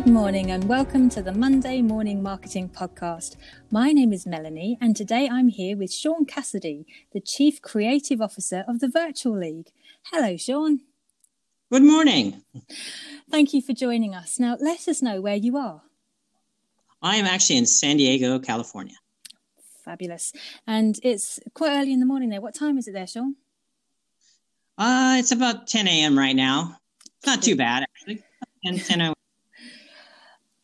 Good morning and welcome to the Monday Morning Marketing Podcast. My name is Melanie and today I'm here with Shaun Cassidy, the Chief Creative Officer of the Virtual League. Hello, Shaun. Good morning. Thank you for joining us. Now, let us know where you are. I am actually in San Diego, California. Fabulous. And it's quite early in the morning there. What time is it there, Shaun? Uh, it's about 10 a.m. right now. It's not too bad, actually. 10, 10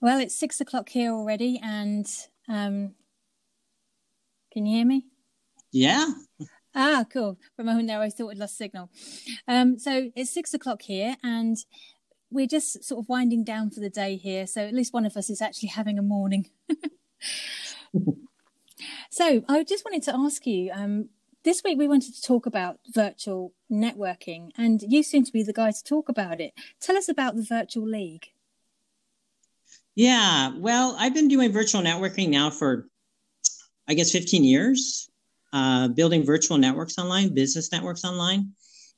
Well, it's six o'clock here already, and um, can you hear me? Yeah. Ah, cool. For a moment there, I thought we'd lost signal. Um, so it's six o'clock here, and we're just sort of winding down for the day here. So at least one of us is actually having a morning. so I just wanted to ask you. Um, this week we wanted to talk about virtual networking, and you seem to be the guy to talk about it. Tell us about the Virtual League. Yeah, well, I've been doing virtual networking now for, I guess, 15 years, uh, building virtual networks online, business networks online.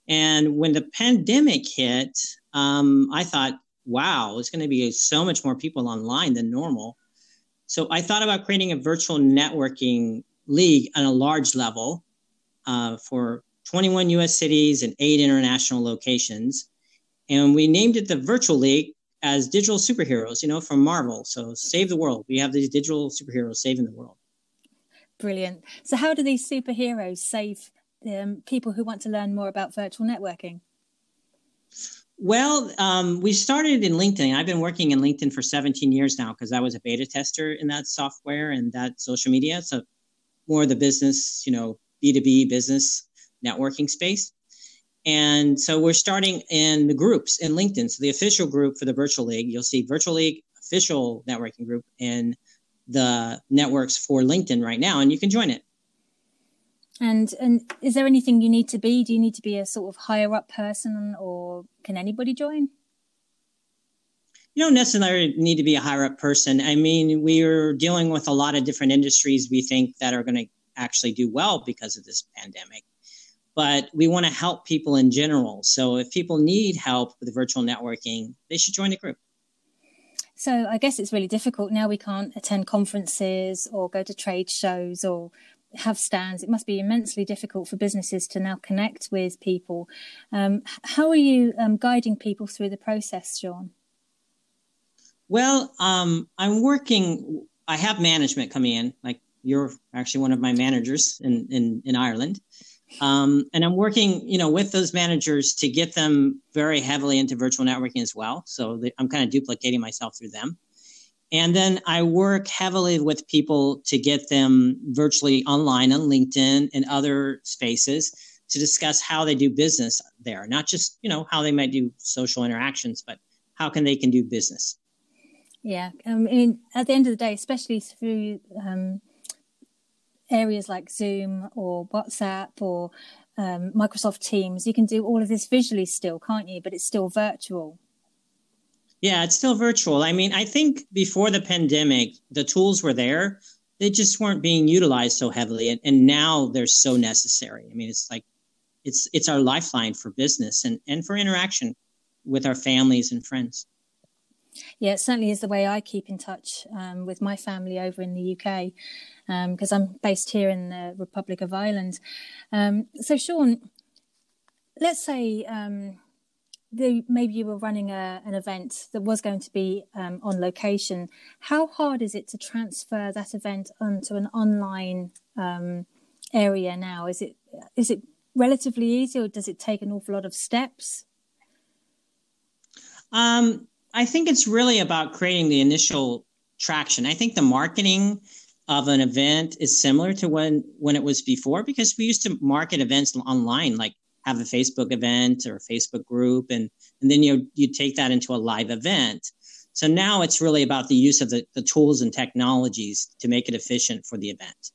And when the pandemic hit, um, I thought, wow, it's going to be so much more people online than normal. So I thought about creating a virtual networking league on a large level uh, for 21 US cities and eight international locations. And we named it the Virtual League as digital superheroes, you know, from Marvel. So save the world. We have these digital superheroes saving the world. Brilliant. So, how do these superheroes save um, people who want to learn more about virtual networking? Well, um, we started in LinkedIn. I've been working in LinkedIn for 17 years now because I was a beta tester in that software and that social media. So, more the business, you know, B2B business networking space. And so we're starting in the groups in LinkedIn. So the official group for the Virtual League, you'll see Virtual League official networking group in the networks for LinkedIn right now, and you can join it. And and is there anything you need to be? Do you need to be a sort of higher up person, or can anybody join? You don't necessarily need to be a higher up person. I mean, we're dealing with a lot of different industries we think that are going to actually do well because of this pandemic but we want to help people in general. So if people need help with virtual networking, they should join the group. So I guess it's really difficult now. We can't attend conferences or go to trade shows or have stands. It must be immensely difficult for businesses to now connect with people. Um, how are you um, guiding people through the process, Shaun? Well, um, I'm working. I have management coming in. Like you're actually one of my managers in in, in Ireland. Um, and I'm working, you know, with those managers to get them very heavily into virtual networking as well. So they, I'm kind of duplicating myself through them. And then I work heavily with people to get them virtually online on LinkedIn and other spaces to discuss how they do business there, not just, you know, how they might do social interactions, but how can they can do business. Yeah, um, I mean, at the end of the day, especially through um, areas like Zoom or WhatsApp or um, Microsoft Teams, you can do all of this visually still, can't you? But it's still virtual. Yeah, it's still virtual. I mean, I think before the pandemic, the tools were there. They just weren't being utilized so heavily. And, and now they're so necessary. I mean, it's like it's it's our lifeline for business and, and for interaction with our families and friends. Yeah, it certainly is the way I keep in touch um, with my family over in the UK because um, I'm based here in the Republic of Ireland. Um, so, Shaun, let's say um, maybe you were running a, an event that was going to be um, on location. How hard is it to transfer that event onto an online um, area now? Is it is it relatively easy, or does it take an awful lot of steps? Um, I think it's really about creating the initial traction. I think the marketing of an event is similar to when when it was before because we used to market events online like have a facebook event or a facebook group and and then you you take that into a live event. So now it's really about the use of the, the tools and technologies to make it efficient for the event.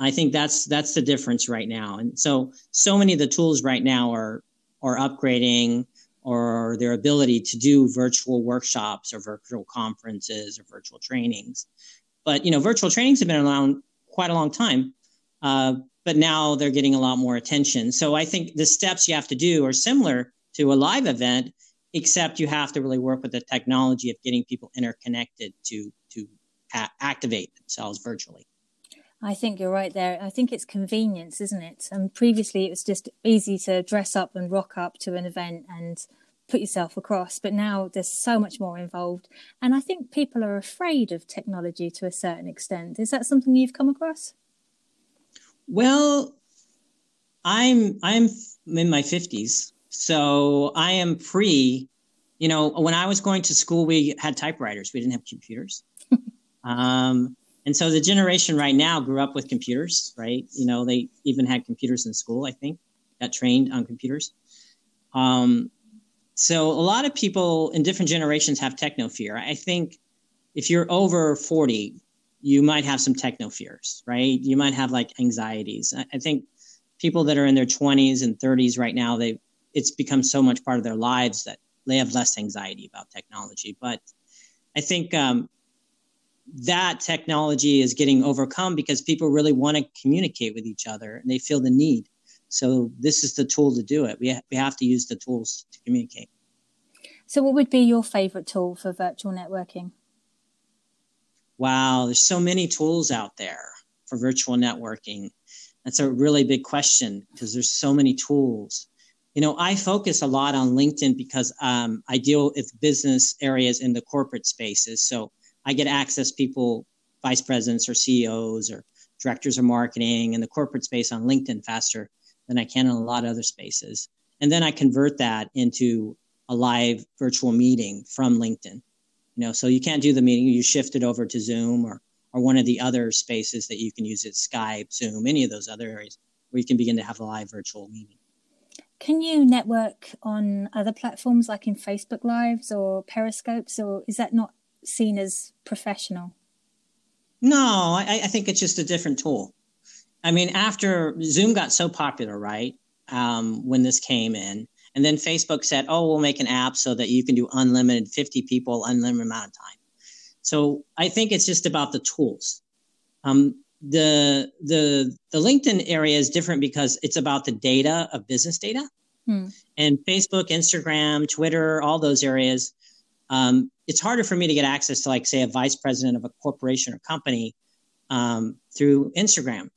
I think that's that's the difference right now. And so so many of the tools right now are are upgrading or their ability to do virtual workshops or virtual conferences or virtual trainings. But you know, virtual trainings have been around quite a long time, uh, but now they're getting a lot more attention. So I think the steps you have to do are similar to a live event, except you have to really work with the technology of getting people interconnected to to a- activate themselves virtually. I think you're right there. I think it's convenience, isn't it? And previously it was just easy to dress up and rock up to an event and put yourself across. But now there's so much more involved. And I think people are afraid of technology to a certain extent. Is that something you've come across? Well, I'm I'm in my 50s. So I am pre, you know, when I was going to school, we had typewriters. We didn't have computers. um, and so the generation right now grew up with computers, right? You know, they even had computers in school, I think, got trained on computers. Um, so a lot of people in different generations have techno fear. I think if you're over 40, you might have some techno fears, right? You might have like anxieties. I, I think people that are in their 20s and 30s right now, they it's become so much part of their lives that they have less anxiety about technology. But I think um, that technology is getting overcome because people really want to communicate with each other and they feel the need. So this is the tool to do it. We, ha- we have to use the tools to communicate. So, what would be your favorite tool for virtual networking? Wow, there's so many tools out there for virtual networking. That's a really big question because there's so many tools. You know, I focus a lot on LinkedIn because um, I deal with business areas in the corporate spaces. So I get access people, vice presidents or CEOs or directors of marketing in the corporate space on LinkedIn faster than I can in a lot of other spaces. And then I convert that into a live virtual meeting from LinkedIn. You know, so you can't do the meeting, you shift it over to Zoom or or one of the other spaces that you can use it, Skype, Zoom, any of those other areas where you can begin to have a live virtual meeting. Can you network on other platforms like in Facebook Lives or Periscopes, or is that not seen as professional? No, I, I think it's just a different tool. I mean, after Zoom got so popular, right? Um, when this came in, and then Facebook said, "Oh, we'll make an app so that you can do unlimited, fifty people, unlimited amount of time." So I think it's just about the tools. Um, the the the LinkedIn area is different because it's about the data of business data, hmm. and Facebook, Instagram, Twitter, all those areas um, it's harder for me to get access to like say a vice president of a corporation or company um, through instagram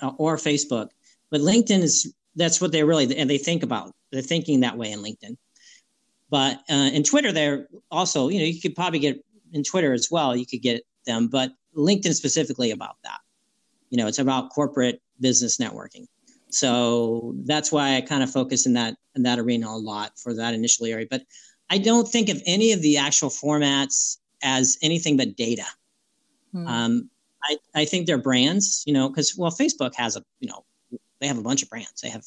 uh, or facebook but linkedin is that's what they really and they think about they're thinking that way in linkedin but uh, in twitter they're also you know you could probably get in twitter as well you could get them but linkedin specifically about that you know it's about corporate business networking so that's why i kind of focus in that in that arena a lot for that initial area but I don't think of any of the actual formats as anything but data. Hmm. Um, I, I think they're brands, you know, because well, Facebook has a, you know, they have a bunch of brands. They have,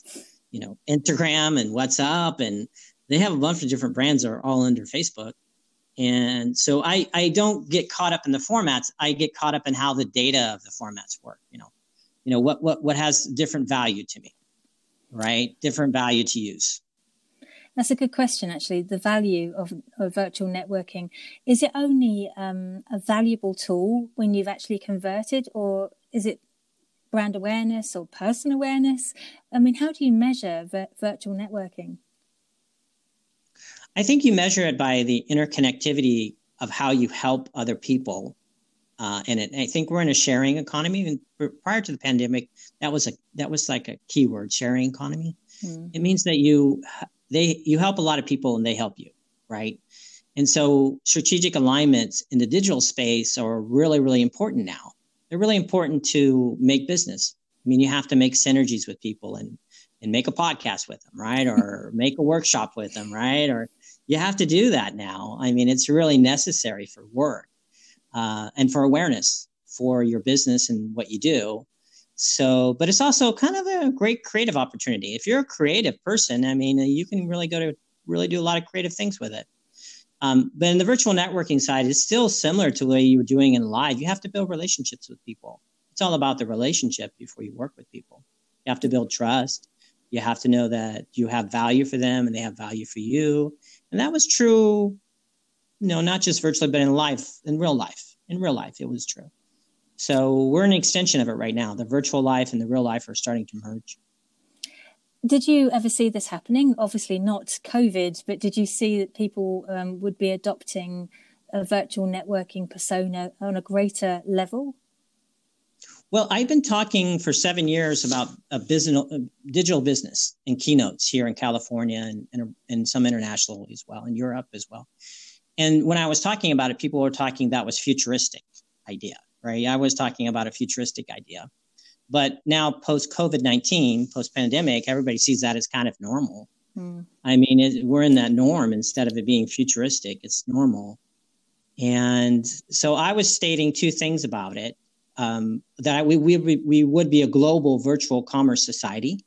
you know, Instagram and WhatsApp, and they have a bunch of different brands that are all under Facebook. And so I, I don't get caught up in the formats. I get caught up in how the data of the formats work. You know, you know what what what has different value to me, right? Different value to use. That's a good question, actually. The value of, of virtual networking. Is it only um, a valuable tool when you've actually converted, or is it brand awareness or person awareness? I mean, how do you measure vir- virtual networking? I think you measure it by the interconnectivity of how you help other people uh, in it. And I think we're in a sharing economy. And prior to the pandemic, that was a that was like a keyword: sharing economy. Hmm. It means that you they you help a lot of people and they help you, right? And so strategic alignments in the digital space are really, really important now. They're really important to make business. I mean, you have to make synergies with people and and make a podcast with them, right? Or make a workshop with them, right? Or you have to do that now. I mean, it's really necessary for work uh, and for awareness for your business and what you do. So, but it's also kind of a great creative opportunity. If you're a creative person, I mean, you can really go to really do a lot of creative things with it. Um, but in the virtual networking side, it's still similar to way you were doing in live. You have to build relationships with people. It's all about the relationship before you work with people. You have to build trust. You have to know that you have value for them and they have value for you. And that was true, you know, not just virtually, but in life, in real life. In real life, it was true. So we're an extension of it right now. The virtual life and the real life are starting to merge. Did you ever see this happening? Obviously, not COVID, but did you see that people um, would be adopting a virtual networking persona on a greater level? Well, I've been talking for seven years about a business, a digital business and keynotes here in California and, and, and some international as well, in Europe as well. And when I was talking about it, people were talking that was futuristic idea, right? I was talking about a futuristic idea. But now, post COVID 19, post pandemic, everybody sees that as kind of normal. Mm. I mean, it, we're in that norm instead of it being futuristic, it's normal. And so I was stating two things about it um, that we, we, we would be a global virtual commerce society.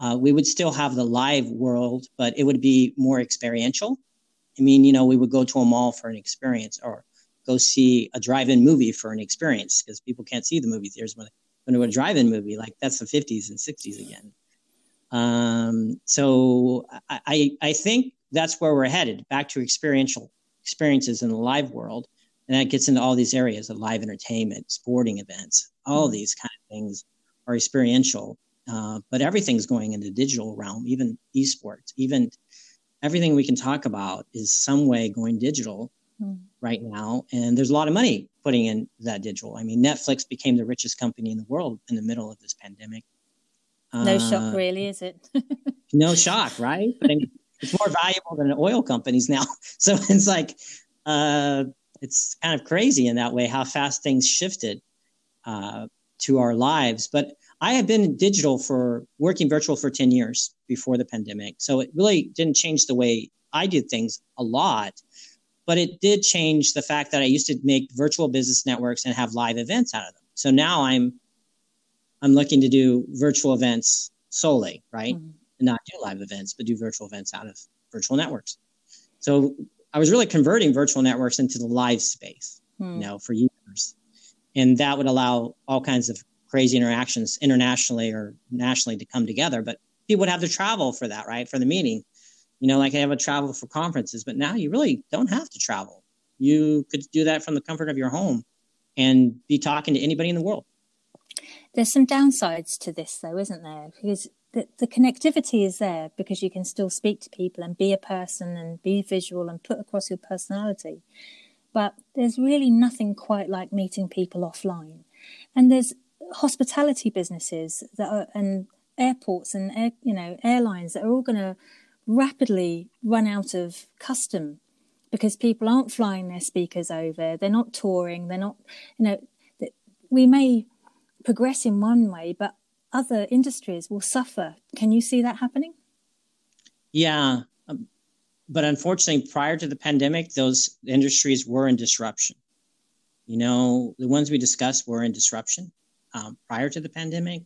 Uh, we would still have the live world, but it would be more experiential. I mean, you know, we would go to a mall for an experience or go see a drive-in movie for an experience because people can't see the movie theaters when they go to a drive-in movie. Like that's the 50s and 60s again. Um, so I, I think that's where we're headed back to experiential experiences in the live world. And that gets into all these areas of live entertainment, sporting events, all mm-hmm. these kind of things are experiential. Uh, but everything's going into the digital realm, even esports, even everything we can talk about is some way going digital mm. right now. And there's a lot of money putting in that digital. I mean, Netflix became the richest company in the world in the middle of this pandemic. No uh, shock, really, is it? no shock, right? But I mean, it's more valuable than oil companies now. So it's like, uh, it's kind of crazy in that way how fast things shifted uh, to our lives. But I had been digital for working virtual for 10 years before the pandemic. So it really didn't change the way I did things a lot. But it did change the fact that I used to make virtual business networks and have live events out of them. So now I'm I'm looking to do virtual events solely, right? Mm-hmm. And not do live events, but do virtual events out of virtual networks. So I was really converting virtual networks into the live space, hmm. you know, for users. And that would allow all kinds of crazy interactions internationally or nationally to come together. But people would have to travel for that, right? For the meeting. You know, like I have a travel for conferences, but now you really don't have to travel. You could do that from the comfort of your home and be talking to anybody in the world. There's some downsides to this, though, isn't there? Because the, the connectivity is there because you can still speak to people and be a person and be visual and put across your personality. But there's really nothing quite like meeting people offline. And there's hospitality businesses that are, and airports and air, you know airlines that are all going to rapidly run out of custom because people aren't flying their speakers over. They're not touring. They're not, you know, we may progress in one way, but other industries will suffer. Can you see that happening? Yeah. Um, but unfortunately, prior to the pandemic, those industries were in disruption. You know, the ones we discussed were in disruption um, prior to the pandemic.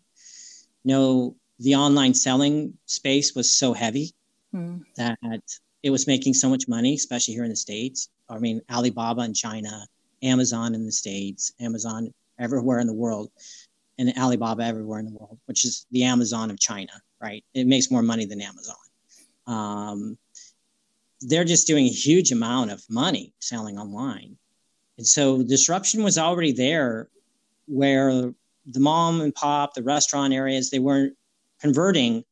You know, the online selling space was so heavy mm. that it was making so much money, especially here in the States. I mean, Alibaba in China, Amazon in the States, Amazon everywhere in the world and Alibaba everywhere in the world, which is the Amazon of China, right? It makes more money than Amazon. Um, they're just doing a huge amount of money selling online. And so disruption was already there where the mom and pop, the restaurant areas, they weren't converting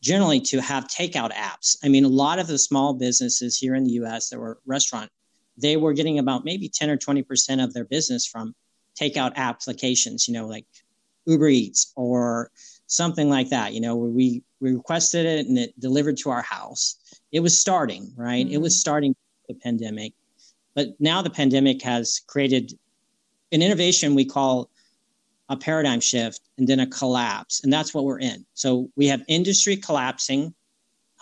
generally to have takeout apps. I mean, a lot of the small businesses here in the US that were restaurant, they were getting about maybe 10 or 20% of their business from takeout applications, you know, like Uber Eats or something like that. You know, where we we requested it and it delivered to our house. It was starting, right? Mm-hmm. It was mm-hmm. starting the pandemic, but now the pandemic has created an innovation we call a paradigm shift and then a collapse, and that's what we're in. So we have industry collapsing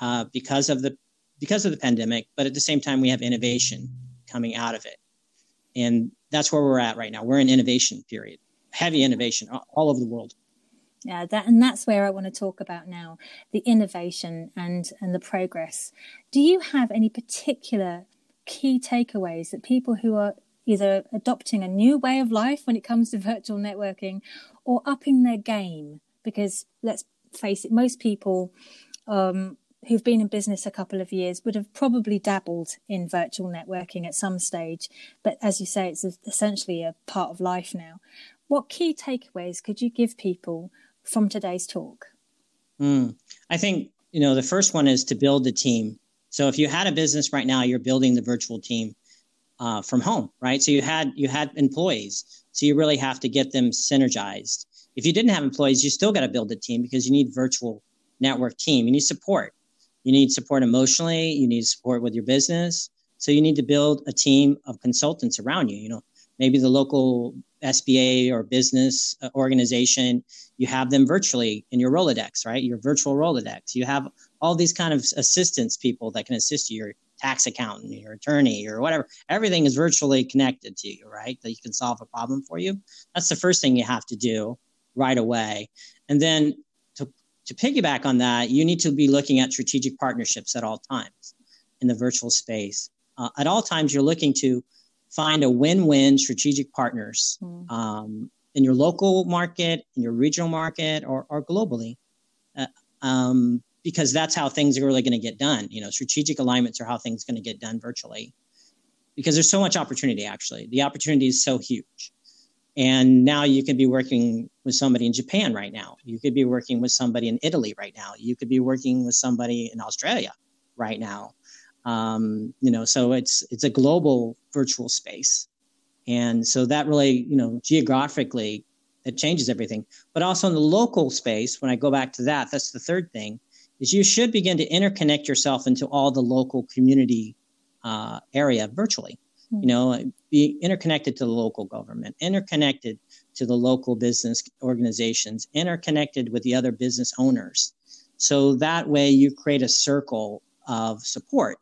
uh, because of the because of the pandemic, but at the same time we have innovation coming out of it, and that's where we're at right now. We're in innovation period heavy innovation all over the world. Yeah, that and that's where I want to talk about now the innovation and and the progress. Do you have any particular key takeaways that people who are either adopting a new way of life when it comes to virtual networking or upping their game because let's face it, most people um, who've been in business a couple of years would have probably dabbled in virtual networking at some stage. But as you say, it's essentially a part of life now. What key takeaways could you give people from today's talk? Mm, I think, you know, the first one is to build the team. So if you had a business right now, you're building the virtual team uh, from home, right? So you had you had employees, so you really have to get them synergized. If you didn't have employees, you still got to build a team because you need virtual network team. You need support. You need support emotionally. You need support with your business. So you need to build a team of consultants around you. You know, maybe the local SBA or business uh, organization, you have them virtually in your Rolodex, right? Your virtual Rolodex. You have all these kind of assistance people that can assist you, your tax accountant, your attorney, or whatever. Everything is virtually connected to you, right? That you can solve a problem for you. That's the first thing you have to do right away. And then to, to piggyback on that, you need to be looking at strategic partnerships at all times in the virtual space. Uh, at all times, you're looking to find a win-win strategic partners mm. um, in your local market, in your regional market, or, or globally, uh, um, because that's how things are really going to get done. You know, strategic alignments are how things are going to get done virtually, because there's so much opportunity. Actually, the opportunity is so huge, and now you could be working with somebody in Japan right now. You could be working with somebody in Italy right now. You could be working with somebody in Australia right now um, you know, so it's it's a global virtual space, and so that really, you know, geographically, it changes everything. But also in the local space, when I go back to that, that's the third thing, is you should begin to interconnect yourself into all the local community uh, area virtually. Mm-hmm. You know, be interconnected to the local government, interconnected to the local business organizations, interconnected with the other business owners. So that way you create a circle of support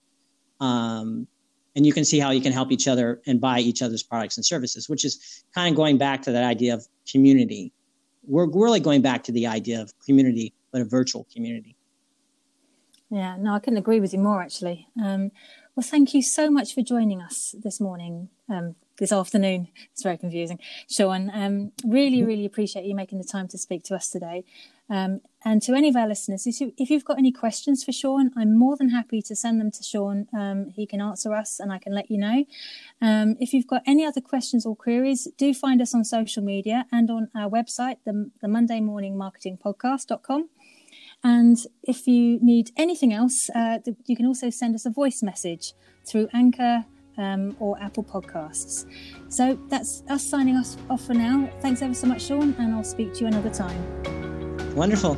um, and you can see how you can help each other and buy each other's products and services, which is kind of going back to that idea of community. We're really going back to the idea of community, but a virtual community. Yeah, no, I couldn't agree with you more, actually. Um, well, thank you so much for joining us this morning, um, this afternoon. It's very confusing, Shaun. Um, really, really appreciate you making the time to speak to us today. Um, and to any of our listeners, if, you, have got any questions for Shaun, I'm more than happy to send them to Shaun. Um, he can answer us and I can let you know. Um, if you've got any other questions or queries, do find us on social media and on our website, the, the Monday Morning Marketing Podcast.com. And if you need anything else, uh, you can also send us a voice message through Anchor um, or Apple Podcasts. So that's us signing off for now. Thanks ever so much, Shaun, and I'll speak to you another time. Wonderful.